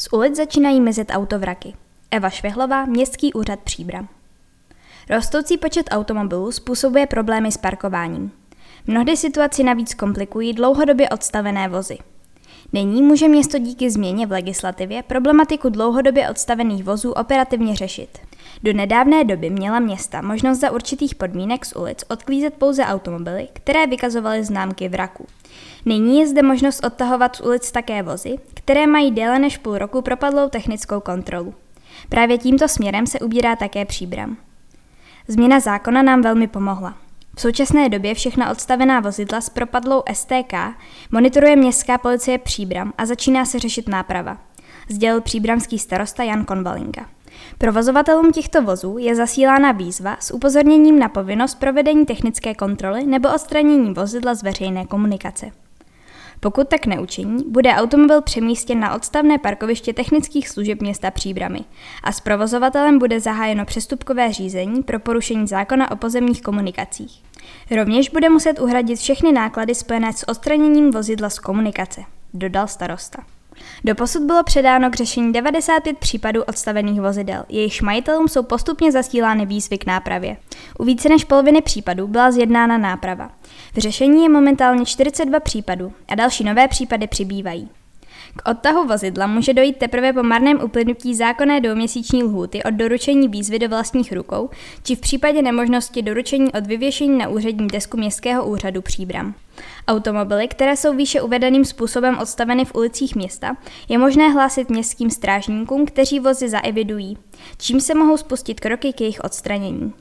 Z ulic začínají mizet autovraky. Eva Švehlová, Městský úřad Příbram. Rostoucí počet automobilů způsobuje problémy s parkováním. Mnohdy situaci navíc komplikují dlouhodobě odstavené vozy. Nyní může město díky změně v legislativě problematiku dlouhodobě odstavených vozů operativně řešit. Do nedávné doby měla města možnost za určitých podmínek z ulic odklízet pouze automobily, které vykazovaly známky vraku. Nyní je zde možnost odtahovat z ulic také vozy, které mají déle než půl roku propadlou technickou kontrolu. Právě tímto směrem se ubírá také příbram. Změna zákona nám velmi pomohla. V současné době všechna odstavená vozidla s propadlou STK monitoruje městská policie Příbram a začíná se řešit náprava, sdělil příbramský starosta Jan Konvalinka. Provozovatelům těchto vozů je zasílána výzva s upozorněním na povinnost provedení technické kontroly nebo odstranění vozidla z veřejné komunikace. Pokud tak neučiní, bude automobil přemístěn na odstavné parkoviště technických služeb města Příbramy a s provozovatelem bude zahájeno přestupkové řízení pro porušení zákona o pozemních komunikacích. Rovněž bude muset uhradit všechny náklady spojené s odstraněním vozidla z komunikace, dodal starosta. Doposud bylo předáno k řešení 95 případů odstavených vozidel, jejichž majitelům jsou postupně zasílány výzvy k nápravě. U více než poloviny případů byla zjednána náprava. V řešení je momentálně 42 případů a další nové případy přibývají. K odtahu vozidla může dojít teprve po marném uplynutí zákonné dvouměsíční lhůty od doručení výzvy do vlastních rukou, či v případě nemožnosti doručení od vyvěšení na úřední desku Městského úřadu Příbram. Automobily, které jsou výše uvedeným způsobem odstaveny v ulicích města, je možné hlásit městským strážníkům, kteří vozy zaevidují, čím se mohou spustit kroky k jejich odstranění.